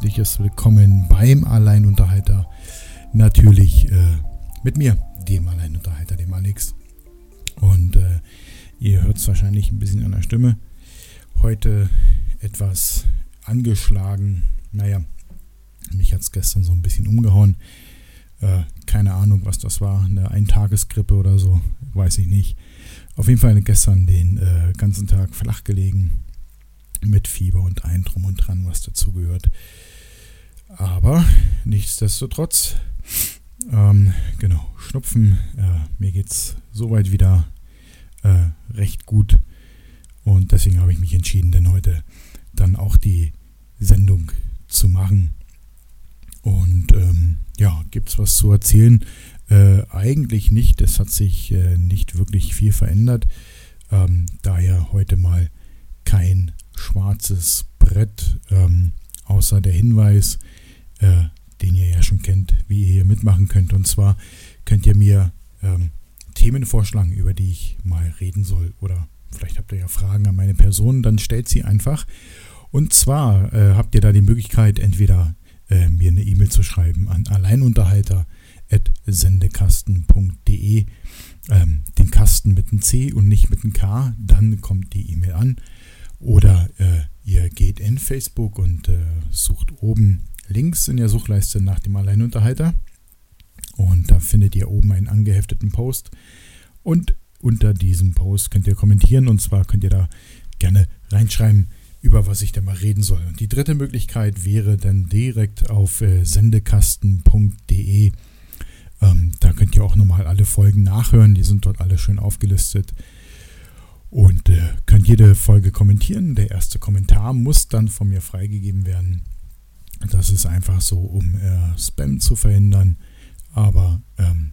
herzliches Willkommen beim Alleinunterhalter. Natürlich äh, mit mir, dem Alleinunterhalter, dem Alex. Und äh, ihr hört es wahrscheinlich ein bisschen an der Stimme. Heute etwas angeschlagen. Naja, mich hat es gestern so ein bisschen umgehauen. Äh, keine Ahnung, was das war. Eine Eintagesgrippe oder so, weiß ich nicht. Auf jeden Fall gestern den äh, ganzen Tag flach gelegen mit Fieber und ein Drum und Dran, was dazugehört. Aber nichtsdestotrotz, ähm, genau, Schnupfen, äh, mir es soweit wieder äh, recht gut. Und deswegen habe ich mich entschieden, denn heute dann auch die Sendung zu machen. Und ähm, ja, gibt es was zu erzählen? Äh, eigentlich nicht. Es hat sich äh, nicht wirklich viel verändert. Ähm, daher heute mal kein schwarzes Brett, ähm, außer der Hinweis, äh, den ihr ja schon kennt, wie ihr hier mitmachen könnt. Und zwar könnt ihr mir ähm, Themen vorschlagen, über die ich mal reden soll. Oder vielleicht habt ihr ja Fragen an meine Person, dann stellt sie einfach. Und zwar äh, habt ihr da die Möglichkeit, entweder äh, mir eine E-Mail zu schreiben an alleinunterhalter.sendekasten.de, ähm, den Kasten mit einem C und nicht mit einem K, dann kommt die E-Mail an. Oder äh, ihr geht in Facebook und äh, sucht oben links in der Suchleiste nach dem Alleinunterhalter. Und da findet ihr oben einen angehefteten Post. Und unter diesem Post könnt ihr kommentieren. Und zwar könnt ihr da gerne reinschreiben, über was ich da mal reden soll. Und die dritte Möglichkeit wäre dann direkt auf äh, sendekasten.de. Ähm, da könnt ihr auch nochmal alle Folgen nachhören. Die sind dort alle schön aufgelistet. Und äh, könnt jede Folge kommentieren. Der erste Kommentar muss dann von mir freigegeben werden. Das ist einfach so, um äh, Spam zu verhindern. Aber ähm,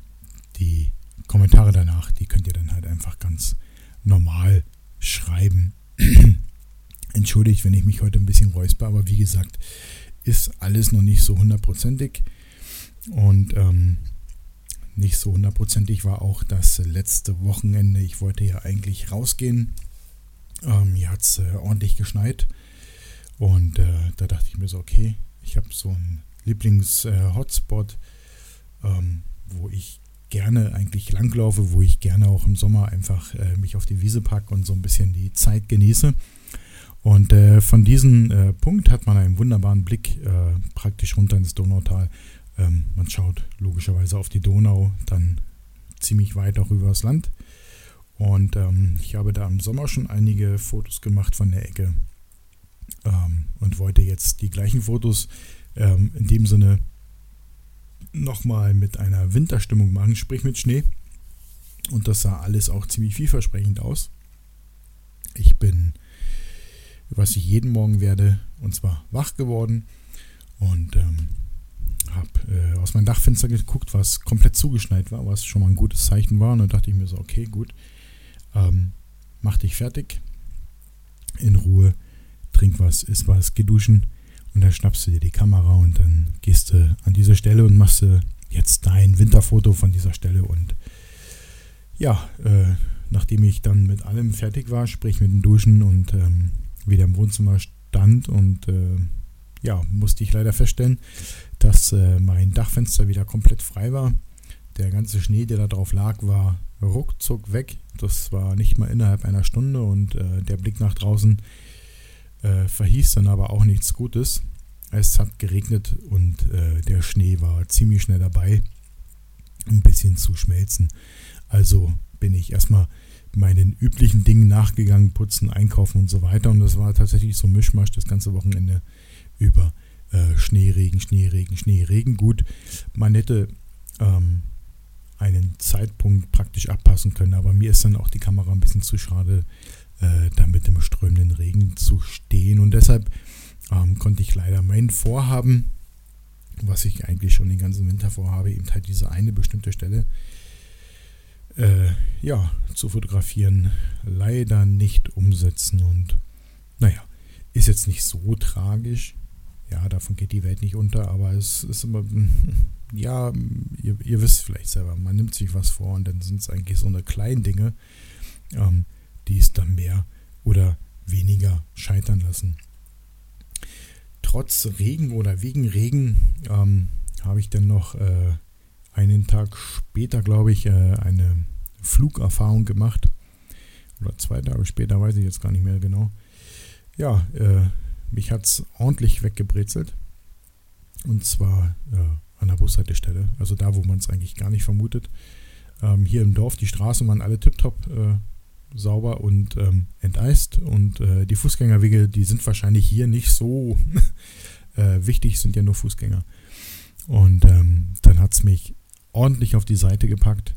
die Kommentare danach, die könnt ihr dann halt einfach ganz normal schreiben. Entschuldigt, wenn ich mich heute ein bisschen räusper, aber wie gesagt, ist alles noch nicht so hundertprozentig. Und ähm, nicht so hundertprozentig war auch das letzte Wochenende. Ich wollte ja eigentlich rausgehen. Ähm, hier hat es äh, ordentlich geschneit. Und äh, da dachte ich mir so, okay, ich habe so einen Lieblings-Hotspot, äh, ähm, wo ich gerne eigentlich langlaufe, wo ich gerne auch im Sommer einfach äh, mich auf die Wiese packe und so ein bisschen die Zeit genieße. Und äh, von diesem äh, Punkt hat man einen wunderbaren Blick praktisch runter ins Donautal ähm, man schaut logischerweise auf die Donau, dann ziemlich weit auch über das Land. Und ähm, ich habe da im Sommer schon einige Fotos gemacht von der Ecke ähm, und wollte jetzt die gleichen Fotos ähm, in dem Sinne nochmal mit einer Winterstimmung machen, sprich mit Schnee. Und das sah alles auch ziemlich vielversprechend aus. Ich bin, was ich jeden Morgen werde, und zwar wach geworden und ähm, habe äh, aus meinem Dachfenster geguckt, was komplett zugeschneit war, was schon mal ein gutes Zeichen war. Und dann dachte ich mir so, okay, gut, ähm, mach dich fertig, in Ruhe, trink was, isst was, geh duschen und dann schnappst du dir die Kamera und dann gehst du an diese Stelle und machst du jetzt dein Winterfoto von dieser Stelle. Und ja, äh, nachdem ich dann mit allem fertig war, sprich mit dem Duschen und ähm, wieder im Wohnzimmer stand und äh, ja, musste ich leider feststellen, dass äh, mein Dachfenster wieder komplett frei war. Der ganze Schnee, der da drauf lag, war ruckzuck weg. Das war nicht mal innerhalb einer Stunde und äh, der Blick nach draußen äh, verhieß dann aber auch nichts Gutes. Es hat geregnet und äh, der Schnee war ziemlich schnell dabei, ein bisschen zu schmelzen. Also bin ich erstmal meinen üblichen Dingen nachgegangen, putzen, einkaufen und so weiter. Und das war tatsächlich so ein Mischmasch das ganze Wochenende über äh, Schneeregen, Schneeregen, Schneeregen. Gut, man hätte ähm, einen Zeitpunkt praktisch abpassen können, aber mir ist dann auch die Kamera ein bisschen zu schade, äh, da mit dem strömenden Regen zu stehen. Und deshalb ähm, konnte ich leider mein Vorhaben, was ich eigentlich schon den ganzen Winter vorhabe, eben halt diese eine bestimmte Stelle, äh, ja, zu fotografieren, leider nicht umsetzen. Und naja, ist jetzt nicht so tragisch ja, davon geht die Welt nicht unter, aber es ist immer, ja, ihr, ihr wisst vielleicht selber, man nimmt sich was vor und dann sind es eigentlich so eine kleinen Dinge, ähm, die es dann mehr oder weniger scheitern lassen. trotz Regen oder wegen Regen ähm, habe ich dann noch äh, einen Tag später, glaube ich, äh, eine Flugerfahrung gemacht. Oder zwei Tage später, weiß ich jetzt gar nicht mehr genau. Ja, äh, mich hat es ordentlich weggebrezelt. Und zwar äh, an der Bushaltestelle. Also da, wo man es eigentlich gar nicht vermutet. Ähm, hier im Dorf, die Straßen waren alle tiptop äh, sauber und ähm, enteist. Und äh, die Fußgängerwege, die sind wahrscheinlich hier nicht so äh, wichtig, sind ja nur Fußgänger. Und ähm, dann hat es mich ordentlich auf die Seite gepackt.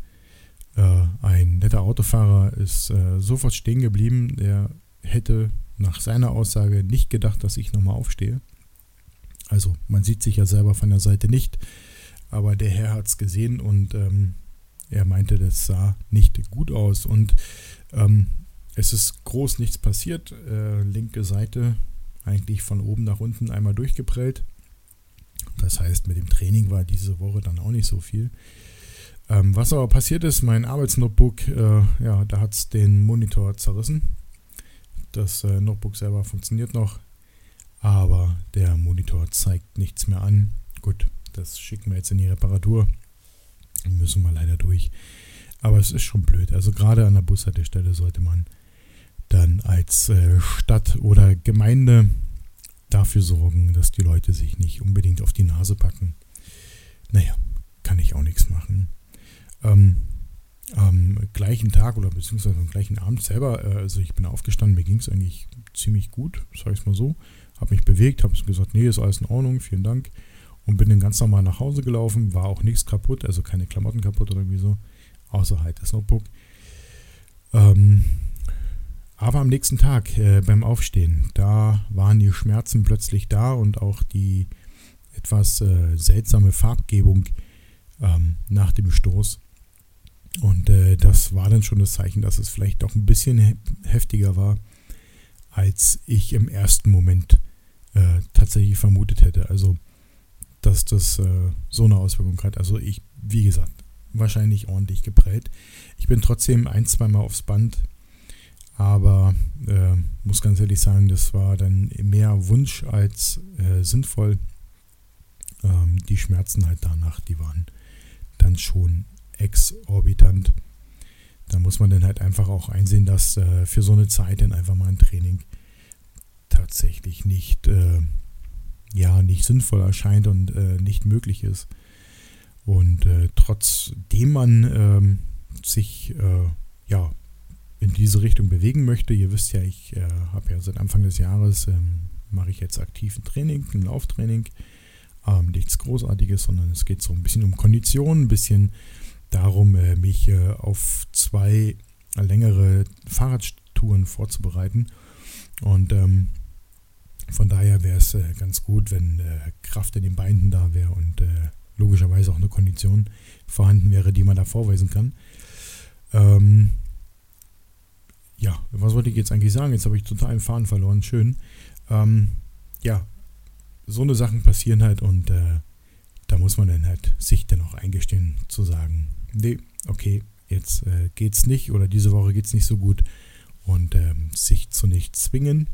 Äh, ein netter Autofahrer ist äh, sofort stehen geblieben. Der hätte nach seiner Aussage nicht gedacht, dass ich nochmal aufstehe. Also man sieht sich ja selber von der Seite nicht, aber der Herr hat es gesehen und ähm, er meinte, das sah nicht gut aus. Und ähm, es ist groß nichts passiert. Äh, linke Seite eigentlich von oben nach unten einmal durchgeprellt. Das heißt, mit dem Training war diese Woche dann auch nicht so viel. Ähm, was aber passiert ist, mein Arbeitsnotebook, äh, ja, da hat es den Monitor zerrissen. Das äh, Notebook selber funktioniert noch, aber der Monitor zeigt nichts mehr an. Gut, das schicken wir jetzt in die Reparatur. Müssen wir leider durch. Aber es ist schon blöd. Also gerade an der Bushaltestelle sollte man dann als äh, Stadt oder Gemeinde dafür sorgen, dass die Leute sich nicht unbedingt auf die Nase packen. Naja, kann ich auch nichts machen. Ähm, am gleichen Tag oder beziehungsweise am gleichen Abend selber, äh, also ich bin aufgestanden, mir ging es eigentlich ziemlich gut, sage ich es mal so. Habe mich bewegt, habe gesagt, nee, ist alles in Ordnung, vielen Dank. Und bin dann ganz normal nach Hause gelaufen, war auch nichts kaputt, also keine Klamotten kaputt oder irgendwie so, außer halt das Notebook. Ähm, aber am nächsten Tag äh, beim Aufstehen, da waren die Schmerzen plötzlich da und auch die etwas äh, seltsame Farbgebung ähm, nach dem Stoß. Und äh, das war dann schon das Zeichen, dass es vielleicht doch ein bisschen he heftiger war, als ich im ersten Moment äh, tatsächlich vermutet hätte. Also, dass das äh, so eine Auswirkung hat. Also, ich, wie gesagt, wahrscheinlich ordentlich geprellt. Ich bin trotzdem ein, zweimal aufs Band, aber äh, muss ganz ehrlich sagen, das war dann mehr Wunsch als äh, sinnvoll. Ähm, die Schmerzen halt danach, die waren dann schon exorbitant. Da muss man dann halt einfach auch einsehen, dass äh, für so eine Zeit dann einfach mal ein Training tatsächlich nicht, äh, ja, nicht sinnvoll erscheint und äh, nicht möglich ist. Und äh, trotzdem man ähm, sich äh, ja, in diese Richtung bewegen möchte, ihr wisst ja, ich äh, habe ja seit Anfang des Jahres, ähm, mache ich jetzt aktiv ein Training, ein Lauftraining. Ähm, nichts Großartiges, sondern es geht so ein bisschen um Kondition, ein bisschen darum, äh, mich äh, auf zwei längere Fahrradtouren vorzubereiten. Und ähm, von daher wäre es äh, ganz gut, wenn äh, Kraft in den Beinen da wäre und äh, logischerweise auch eine Kondition vorhanden wäre, die man da vorweisen kann. Ähm, ja, was wollte ich jetzt eigentlich sagen? Jetzt habe ich total den Faden verloren. Schön. Ähm, ja, so eine Sachen passieren halt und äh, da muss man dann halt sich dann auch eingestehen zu sagen, nee, okay, jetzt äh, geht's nicht oder diese Woche geht's nicht so gut und ähm, sich zu nichts zwingen.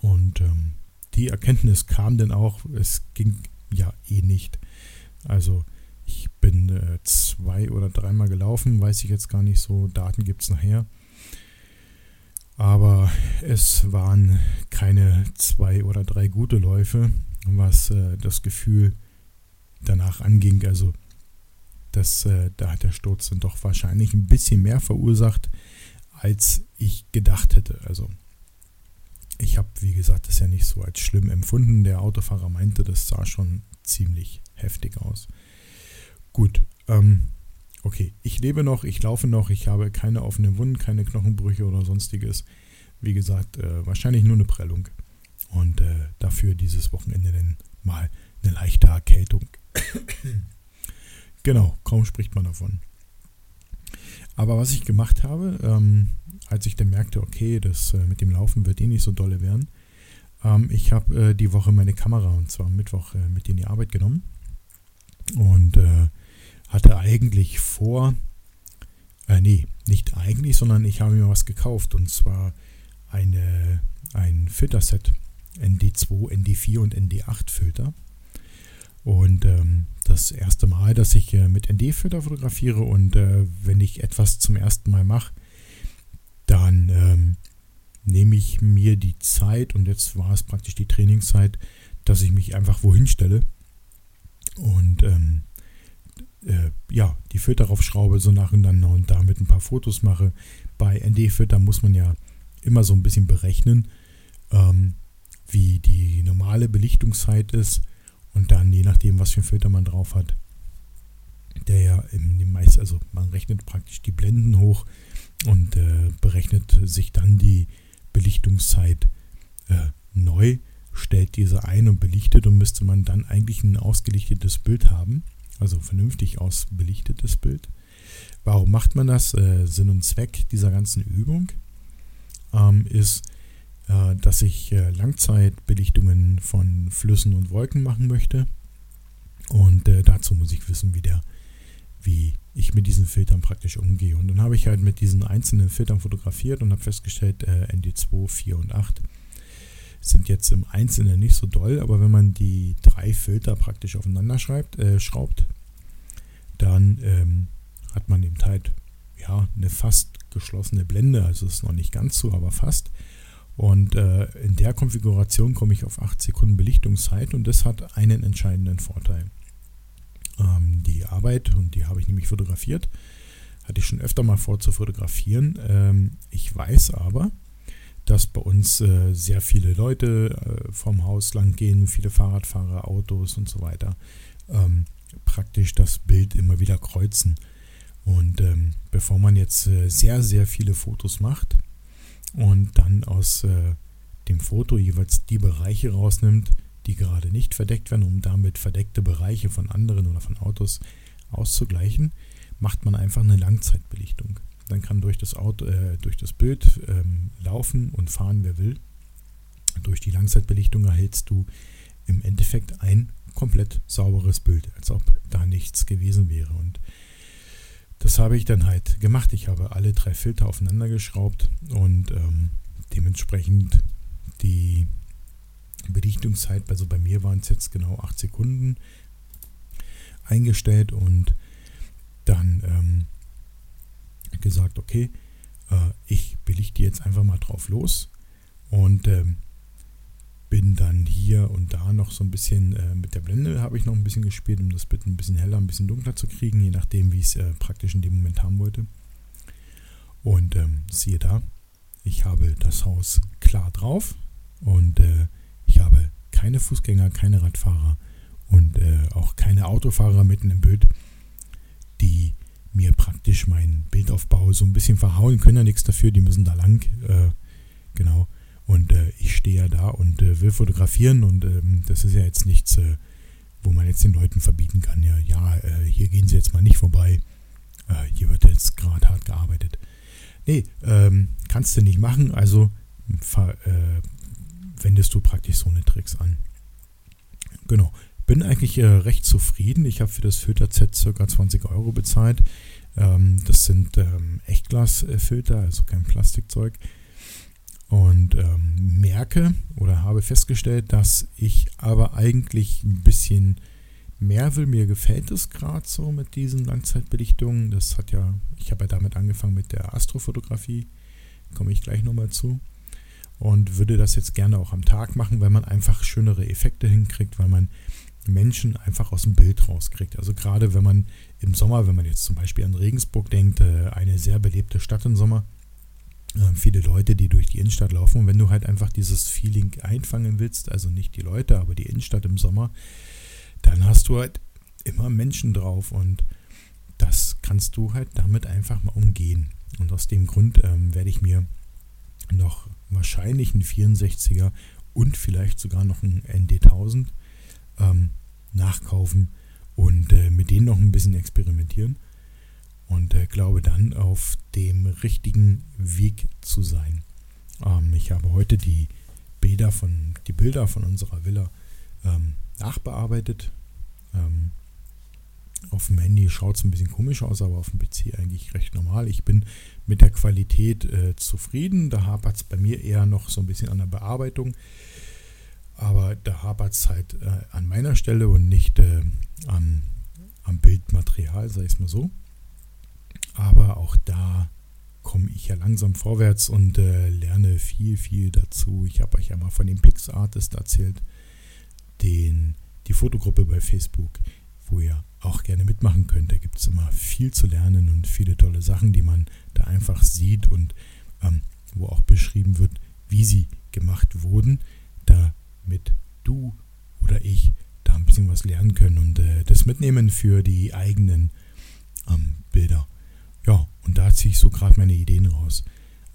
Und ähm, die Erkenntnis kam dann auch, es ging ja eh nicht. Also ich bin äh, zwei oder dreimal gelaufen, weiß ich jetzt gar nicht so, Daten gibt es nachher. Aber es waren keine zwei oder drei gute Läufe, was äh, das Gefühl danach anging. Also das, äh, da hat der Sturz dann doch wahrscheinlich ein bisschen mehr verursacht, als ich gedacht hätte. Also ich habe, wie gesagt, das ja nicht so als schlimm empfunden. Der Autofahrer meinte, das sah schon ziemlich heftig aus. Gut, ähm, okay, ich lebe noch, ich laufe noch, ich habe keine offenen Wunden, keine Knochenbrüche oder sonstiges. Wie gesagt, äh, wahrscheinlich nur eine Prellung. Und äh, dafür dieses Wochenende dann mal eine leichte Erkältung. Genau, kaum spricht man davon. Aber was ich gemacht habe, ähm, als ich dann merkte, okay, das äh, mit dem Laufen wird eh nicht so dolle werden, ähm, ich habe äh, die Woche meine Kamera und zwar am Mittwoch äh, mit in die Arbeit genommen und äh, hatte eigentlich vor, äh, nee, nicht eigentlich, sondern ich habe mir was gekauft und zwar eine, ein Filterset ND2, ND4 und ND8 Filter. Und ähm, das erste Mal, dass ich äh, mit ND-Filter fotografiere und äh, wenn ich etwas zum ersten Mal mache, dann ähm, nehme ich mir die Zeit und jetzt war es praktisch die Trainingszeit, dass ich mich einfach wohin stelle und ähm, äh, ja, die Filter raufschraube so nacheinander und damit ein paar Fotos mache. Bei ND-Filter muss man ja immer so ein bisschen berechnen, ähm, wie die normale Belichtungszeit ist und dann je nachdem, was für ein Filter man drauf hat, der ja im, im meist, also man rechnet praktisch die Blenden hoch und äh, berechnet sich dann die Belichtungszeit äh, neu, stellt diese ein und belichtet und müsste man dann eigentlich ein ausgelichtetes Bild haben, also vernünftig ausbelichtetes Bild. Warum macht man das? Äh, Sinn und Zweck dieser ganzen Übung ähm, ist, äh, dass ich äh, Langzeitbelichtungen von Flüssen und Wolken machen möchte. Und äh, dazu muss ich wissen, wie, der, wie ich mit diesen Filtern praktisch umgehe. Und dann habe ich halt mit diesen einzelnen Filtern fotografiert und habe festgestellt, äh, ND2, 4 und 8 sind jetzt im Einzelnen nicht so doll, aber wenn man die drei Filter praktisch aufeinander schreibt, äh, schraubt, dann ähm, hat man eben halt ja, eine fast geschlossene Blende. Also ist noch nicht ganz so, aber fast. Und äh, in der Konfiguration komme ich auf 8 Sekunden Belichtungszeit und das hat einen entscheidenden Vorteil. Ähm, die Arbeit, und die habe ich nämlich fotografiert, hatte ich schon öfter mal vor zu fotografieren. Ähm, ich weiß aber, dass bei uns äh, sehr viele Leute äh, vom Haus lang gehen, viele Fahrradfahrer, Autos und so weiter, ähm, praktisch das Bild immer wieder kreuzen. Und ähm, bevor man jetzt äh, sehr, sehr viele Fotos macht, und dann aus äh, dem Foto jeweils die Bereiche rausnimmt, die gerade nicht verdeckt werden, um damit verdeckte Bereiche von anderen oder von Autos auszugleichen, macht man einfach eine Langzeitbelichtung. Dann kann durch das, Auto, äh, durch das Bild ähm, laufen und fahren, wer will. Durch die Langzeitbelichtung erhältst du im Endeffekt ein komplett sauberes Bild, als ob da nichts gewesen wäre. Und das habe ich dann halt gemacht. Ich habe alle drei Filter aufeinander geschraubt und ähm, dementsprechend die Belichtungszeit, also bei mir waren es jetzt genau 8 Sekunden eingestellt und dann ähm, gesagt, okay, äh, ich belichte jetzt einfach mal drauf los und ähm, bin dann hier und da noch so ein bisschen äh, mit der Blende habe ich noch ein bisschen gespielt, um das Bild ein bisschen heller, ein bisschen dunkler zu kriegen, je nachdem, wie ich es äh, praktisch in dem Moment haben wollte. Und ähm, siehe da, ich habe das Haus klar drauf und äh, ich habe keine Fußgänger, keine Radfahrer und äh, auch keine Autofahrer mitten im Bild, die mir praktisch meinen Bildaufbau so ein bisschen verhauen, können ja nichts dafür, die müssen da lang. Äh, genau. Und äh, ich stehe ja da und äh, will fotografieren und ähm, das ist ja jetzt nichts, äh, wo man jetzt den Leuten verbieten kann, ja, ja, äh, hier gehen sie jetzt mal nicht vorbei, äh, hier wird jetzt gerade hart gearbeitet. Nee, ähm, kannst du nicht machen, also wendest du praktisch so eine Tricks an. Genau, bin eigentlich recht zufrieden. Ich habe für das Filter-Set ca. 20 Euro bezahlt. Ähm, das sind ähm, Echtglasfilter, also kein Plastikzeug und ähm, merke oder habe festgestellt, dass ich aber eigentlich ein bisschen mehr will. Mir gefällt es gerade so mit diesen Langzeitbelichtungen. Das hat ja, ich habe ja damit angefangen mit der Astrofotografie, komme ich gleich nochmal zu. Und würde das jetzt gerne auch am Tag machen, weil man einfach schönere Effekte hinkriegt, weil man Menschen einfach aus dem Bild rauskriegt. Also gerade wenn man im Sommer, wenn man jetzt zum Beispiel an Regensburg denkt, äh, eine sehr belebte Stadt im Sommer, äh, viele Leute, die durch die Innenstadt laufen. Und wenn du halt einfach dieses Feeling einfangen willst, also nicht die Leute, aber die Innenstadt im Sommer, dann hast du halt immer Menschen drauf und das kannst du halt damit einfach mal umgehen. Und aus dem Grund ähm, werde ich mir noch wahrscheinlich einen 64er und vielleicht sogar noch einen ND1000 ähm, nachkaufen und äh, mit denen noch ein bisschen experimentieren und äh, glaube dann auf dem richtigen Weg zu sein. Ähm, ich habe heute die Bilder von, die Bilder von unserer Villa ähm, nachbearbeitet. Ähm, auf dem Handy schaut es ein bisschen komisch aus, aber auf dem PC eigentlich recht normal. Ich bin mit der Qualität äh, zufrieden. Da hapert es bei mir eher noch so ein bisschen an der Bearbeitung. Aber da hapert es halt äh, an meiner Stelle und nicht äh, am, am Bildmaterial, ich es mal so. Aber auch da komme ich ja langsam vorwärts und äh, lerne viel, viel dazu. Ich habe euch ja mal von dem PixArtist erzählt, den, die Fotogruppe bei Facebook, wo ihr auch gerne mitmachen könnt. Da gibt es immer viel zu lernen und viele tolle Sachen, die man da einfach sieht und ähm, wo auch beschrieben wird, wie sie gemacht wurden, damit du oder ich da ein bisschen was lernen können und äh, das mitnehmen für die eigenen ähm, Bilder. Ja, und da ziehe ich so gerade meine Ideen raus.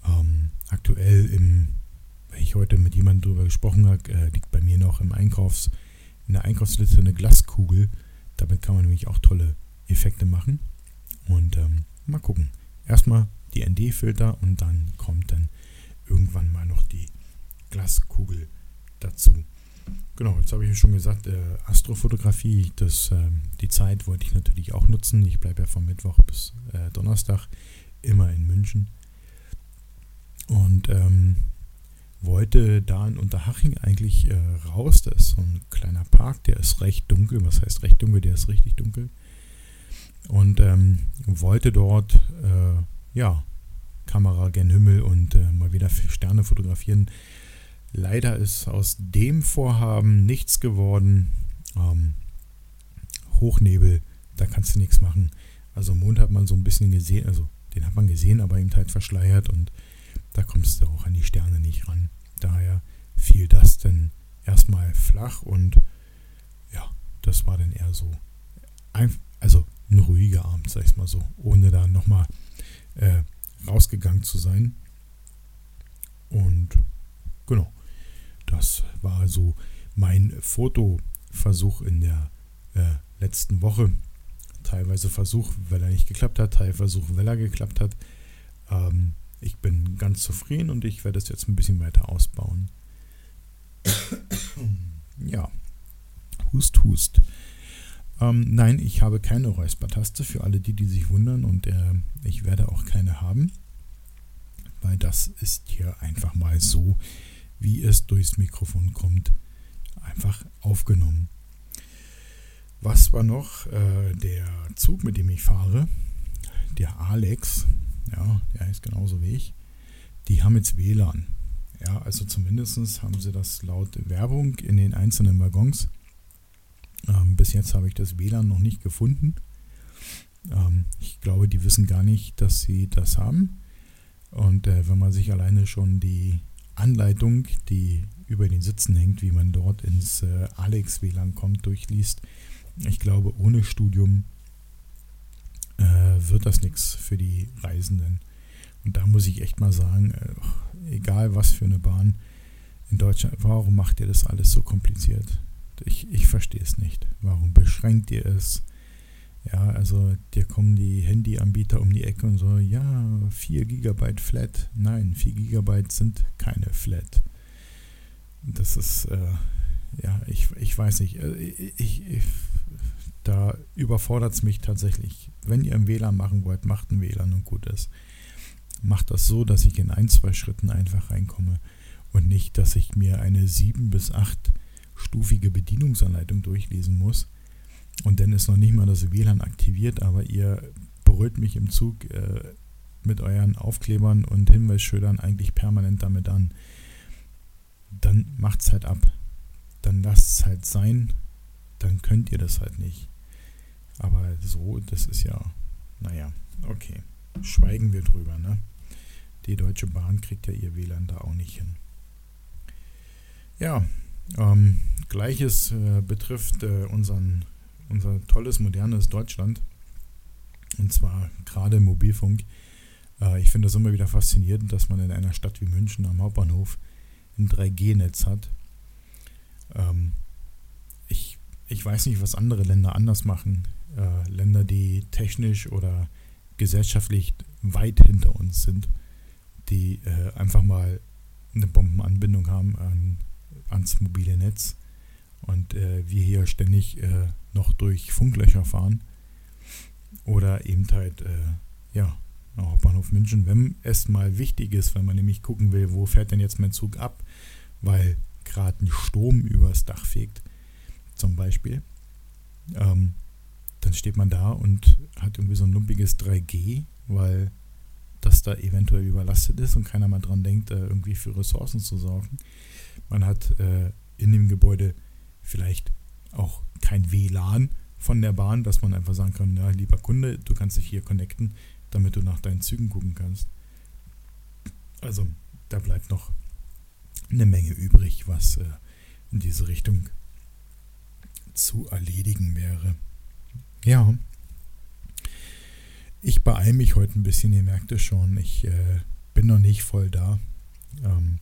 Ähm, aktuell, im, wenn ich heute mit jemandem drüber gesprochen habe, äh, liegt bei mir noch im Einkaufs, in der Einkaufsliste eine Glaskugel. Damit kann man nämlich auch tolle Effekte machen. Und ähm, mal gucken. Erstmal die ND-Filter und dann kommt dann irgendwann mal noch die Glaskugel dazu. Genau, jetzt habe ich ja schon gesagt, äh, Astrofotografie, das, äh, die Zeit wollte ich natürlich auch nutzen. Ich bleibe ja von Mittwoch bis äh, Donnerstag immer in München. Und ähm, wollte da in Unterhaching eigentlich äh, raus. Da ist so ein kleiner Park, der ist recht dunkel. Was heißt recht dunkel? Der ist richtig dunkel. Und ähm, wollte dort, äh, ja, Kamera gen Himmel und äh, mal wieder Sterne fotografieren. Leider ist aus dem Vorhaben nichts geworden. Ähm, Hochnebel, da kannst du nichts machen. Also Mond hat man so ein bisschen gesehen, also den hat man gesehen, aber eben halt verschleiert und da kommst du auch an die Sterne nicht ran. Daher fiel das dann erstmal flach und ja, das war dann eher so, ein, also ein ruhiger Abend, sag ich mal so, ohne da nochmal äh, rausgegangen zu sein. Und genau, das war so mein Fotoversuch in der äh, letzten Woche. Teilweise Versuch, weil er nicht geklappt hat, teilweise Versuch, weil er geklappt hat. Ähm, ich bin ganz zufrieden und ich werde es jetzt ein bisschen weiter ausbauen. ja, Hust, Hust. Ähm, nein, ich habe keine Räuspertaste für alle die, die sich wundern und äh, ich werde auch keine haben, weil das ist hier einfach mal so wie es durchs Mikrofon kommt, einfach aufgenommen. Was war noch? Äh, der Zug, mit dem ich fahre, der Alex, ja, der heißt genauso wie ich, die haben jetzt WLAN. Ja, also zumindest haben sie das laut Werbung in den einzelnen Waggons. Ähm, bis jetzt habe ich das WLAN noch nicht gefunden. Ähm, ich glaube, die wissen gar nicht, dass sie das haben. Und äh, wenn man sich alleine schon die Anleitung, die über den Sitzen hängt, wie man dort ins äh, Alex WLAN kommt, durchliest. Ich glaube, ohne Studium äh, wird das nichts für die Reisenden. Und da muss ich echt mal sagen, äh, egal was für eine Bahn in Deutschland, warum macht ihr das alles so kompliziert? Ich, ich verstehe es nicht. Warum beschränkt ihr es? Ja, also dir kommen die Handyanbieter um die Ecke und so, ja, 4 GB Flat. Nein, 4 GB sind keine Flat. Das ist, äh, ja, ich, ich weiß nicht. Äh, ich, ich, da überfordert es mich tatsächlich. Wenn ihr ein WLAN machen wollt, macht ein WLAN und gut ist. Macht das so, dass ich in ein, zwei Schritten einfach reinkomme und nicht, dass ich mir eine sieben- bis achtstufige Bedienungsanleitung durchlesen muss und dann ist noch nicht mal das WLAN aktiviert, aber ihr brüllt mich im Zug äh, mit euren Aufklebern und Hinweisschildern eigentlich permanent damit an. Dann macht's halt ab. Dann lasst es halt sein. Dann könnt ihr das halt nicht. Aber so, das ist ja, naja, okay. Schweigen wir drüber, ne? Die Deutsche Bahn kriegt ja ihr WLAN da auch nicht hin. Ja, ähm, gleiches äh, betrifft äh, unseren unser tolles, modernes Deutschland. Und zwar gerade Mobilfunk. Äh, ich finde das immer wieder faszinierend, dass man in einer Stadt wie München am Hauptbahnhof ein 3G-Netz hat. Ähm, ich, ich weiß nicht, was andere Länder anders machen. Äh, Länder, die technisch oder gesellschaftlich weit hinter uns sind, die äh, einfach mal eine Bombenanbindung haben an, ans mobile Netz und äh, wir hier ständig äh, noch durch Funklöcher fahren. Oder eben halt, äh, ja, Hauptbahnhof München, wenn es mal wichtig ist, wenn man nämlich gucken will, wo fährt denn jetzt mein Zug ab, weil gerade ein Sturm übers Dach fegt, zum Beispiel, ähm, dann steht man da und hat irgendwie so ein lumpiges 3G, weil das da eventuell überlastet ist und keiner mal dran denkt, irgendwie für Ressourcen zu sorgen. Man hat äh, in dem Gebäude vielleicht auch kein WLAN von der Bahn, dass man einfach sagen kann, ja, lieber Kunde, du kannst dich hier connecten, damit du nach deinen Zügen gucken kannst. Also da bleibt noch eine Menge übrig, was äh, in diese Richtung zu erledigen wäre. Ja, ich beeile mich heute ein bisschen, ihr merkt es schon, ich äh, bin noch nicht voll da. Ähm,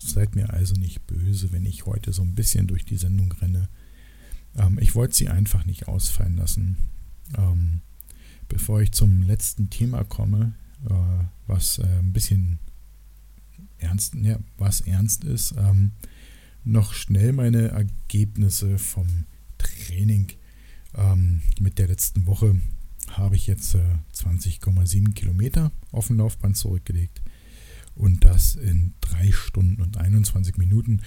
seid mir also nicht böse, wenn ich heute so ein bisschen durch die Sendung renne. Ähm, ich wollte sie einfach nicht ausfallen lassen. Ähm, bevor ich zum letzten Thema komme, äh, was äh, ein bisschen ernst, ja, was ernst ist, ähm, noch schnell meine Ergebnisse vom Training ähm, mit der letzten Woche habe ich jetzt äh, 20,7 Kilometer auf dem Laufband zurückgelegt und das in 3 Stunden und 21 Minuten.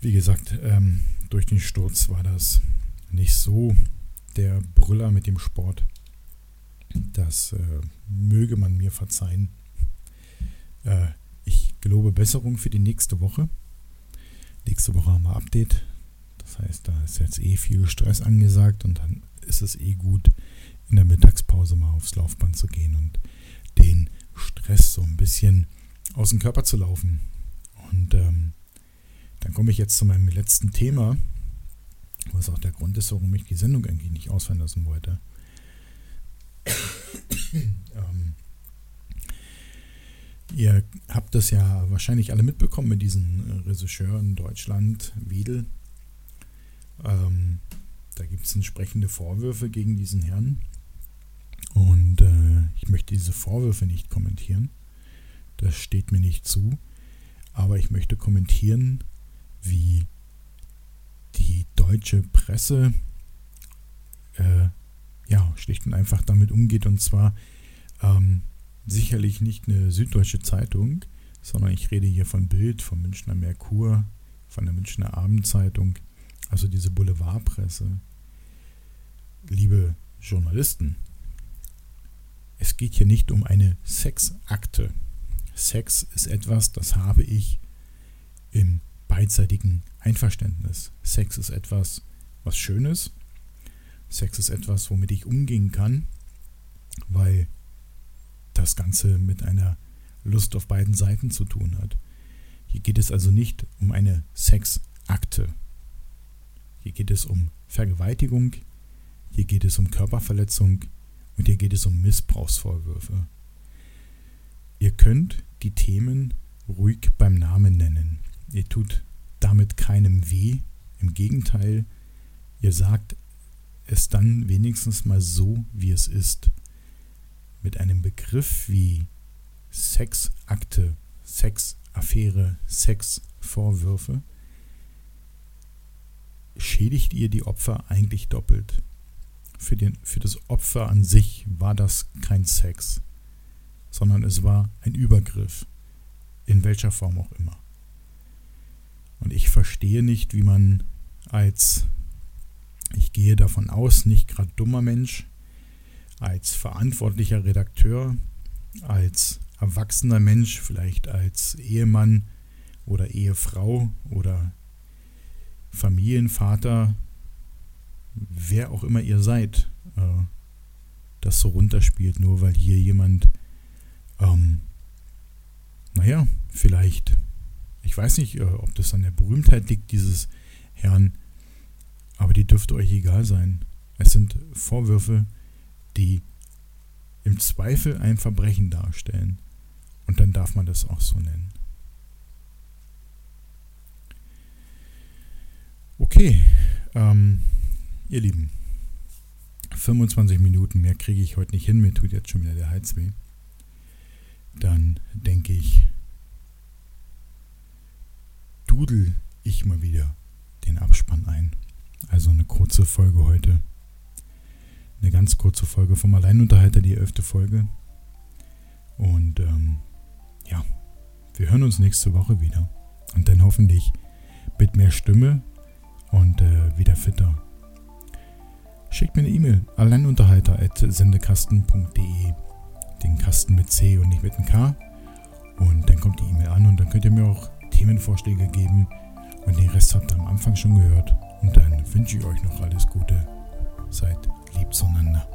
Wie gesagt, ähm, durch den Sturz war das nicht so der Brüller mit dem Sport. Das äh, möge man mir verzeihen. Äh, ich gelobe Besserung für die nächste Woche. Nächste Woche haben wir Update. Das heißt, da ist jetzt eh viel Stress angesagt und dann ist es eh gut, in der Mittagspause mal aufs Laufband zu gehen und den Stress so ein bisschen aus dem Körper zu laufen. Und ähm, dann komme ich jetzt zu meinem letzten Thema, was auch der Grund ist, warum ich die Sendung eigentlich nicht ausfallen lassen wollte. ähm, ihr habt das ja wahrscheinlich alle mitbekommen mit diesem Regisseur in Deutschland, Wedel. Ähm, da gibt es entsprechende Vorwürfe gegen diesen Herrn. Und äh, ich möchte diese Vorwürfe nicht kommentieren. Das steht mir nicht zu. Aber ich möchte kommentieren, wie die deutsche Presse äh, ja, schlicht und einfach damit umgeht. Und zwar ähm, sicherlich nicht eine süddeutsche Zeitung, sondern ich rede hier von Bild, vom Münchner Merkur, von der Münchner Abendzeitung, also diese Boulevardpresse. Liebe Journalisten, es geht hier nicht um eine Sexakte. Sex ist etwas, das habe ich im beidseitigen Einverständnis. Sex ist etwas, was Schönes. Sex ist etwas, womit ich umgehen kann, weil das Ganze mit einer Lust auf beiden Seiten zu tun hat. Hier geht es also nicht um eine Sexakte. Hier geht es um Vergewaltigung, hier geht es um Körperverletzung und hier geht es um Missbrauchsvorwürfe. Ihr könnt die Themen ruhig beim Namen nennen. Ihr tut damit keinem weh. Im Gegenteil, ihr sagt es dann wenigstens mal so, wie es ist. Mit einem Begriff wie Sexakte, Sexaffäre, Sexvorwürfe schädigt ihr die Opfer eigentlich doppelt. Für, den, für das Opfer an sich war das kein Sex, sondern es war ein Übergriff, in welcher Form auch immer. Und ich verstehe nicht, wie man als, ich gehe davon aus, nicht gerade dummer Mensch, als verantwortlicher Redakteur, als erwachsener Mensch, vielleicht als Ehemann oder Ehefrau oder Familienvater, wer auch immer ihr seid, äh, das so runterspielt, nur weil hier jemand, ähm, naja, vielleicht ich weiß nicht, äh, ob das an der Berühmtheit liegt, dieses Herrn, aber die dürfte euch egal sein. Es sind Vorwürfe, die im Zweifel ein Verbrechen darstellen. Und dann darf man das auch so nennen. Okay, ähm, ihr Lieben, 25 Minuten mehr kriege ich heute nicht hin, mir tut jetzt schon wieder der Hals weh. Dann denke ich, dudel ich mal wieder den Abspann ein. Also eine kurze Folge heute. Eine ganz kurze Folge vom Alleinunterhalter, die elfte Folge. Und ähm, ja, wir hören uns nächste Woche wieder. Und dann hoffentlich mit mehr Stimme und äh, wieder fitter. Schickt mir eine E-Mail alleinunterhalter.sendekasten.de Den Kasten mit C und nicht mit einem K. Und dann kommt die E-Mail an und dann könnt ihr mir auch Themenvorschläge geben. Und den Rest habt ihr am Anfang schon gehört. Und dann wünsche ich euch noch alles Gute. Seid lieb zueinander.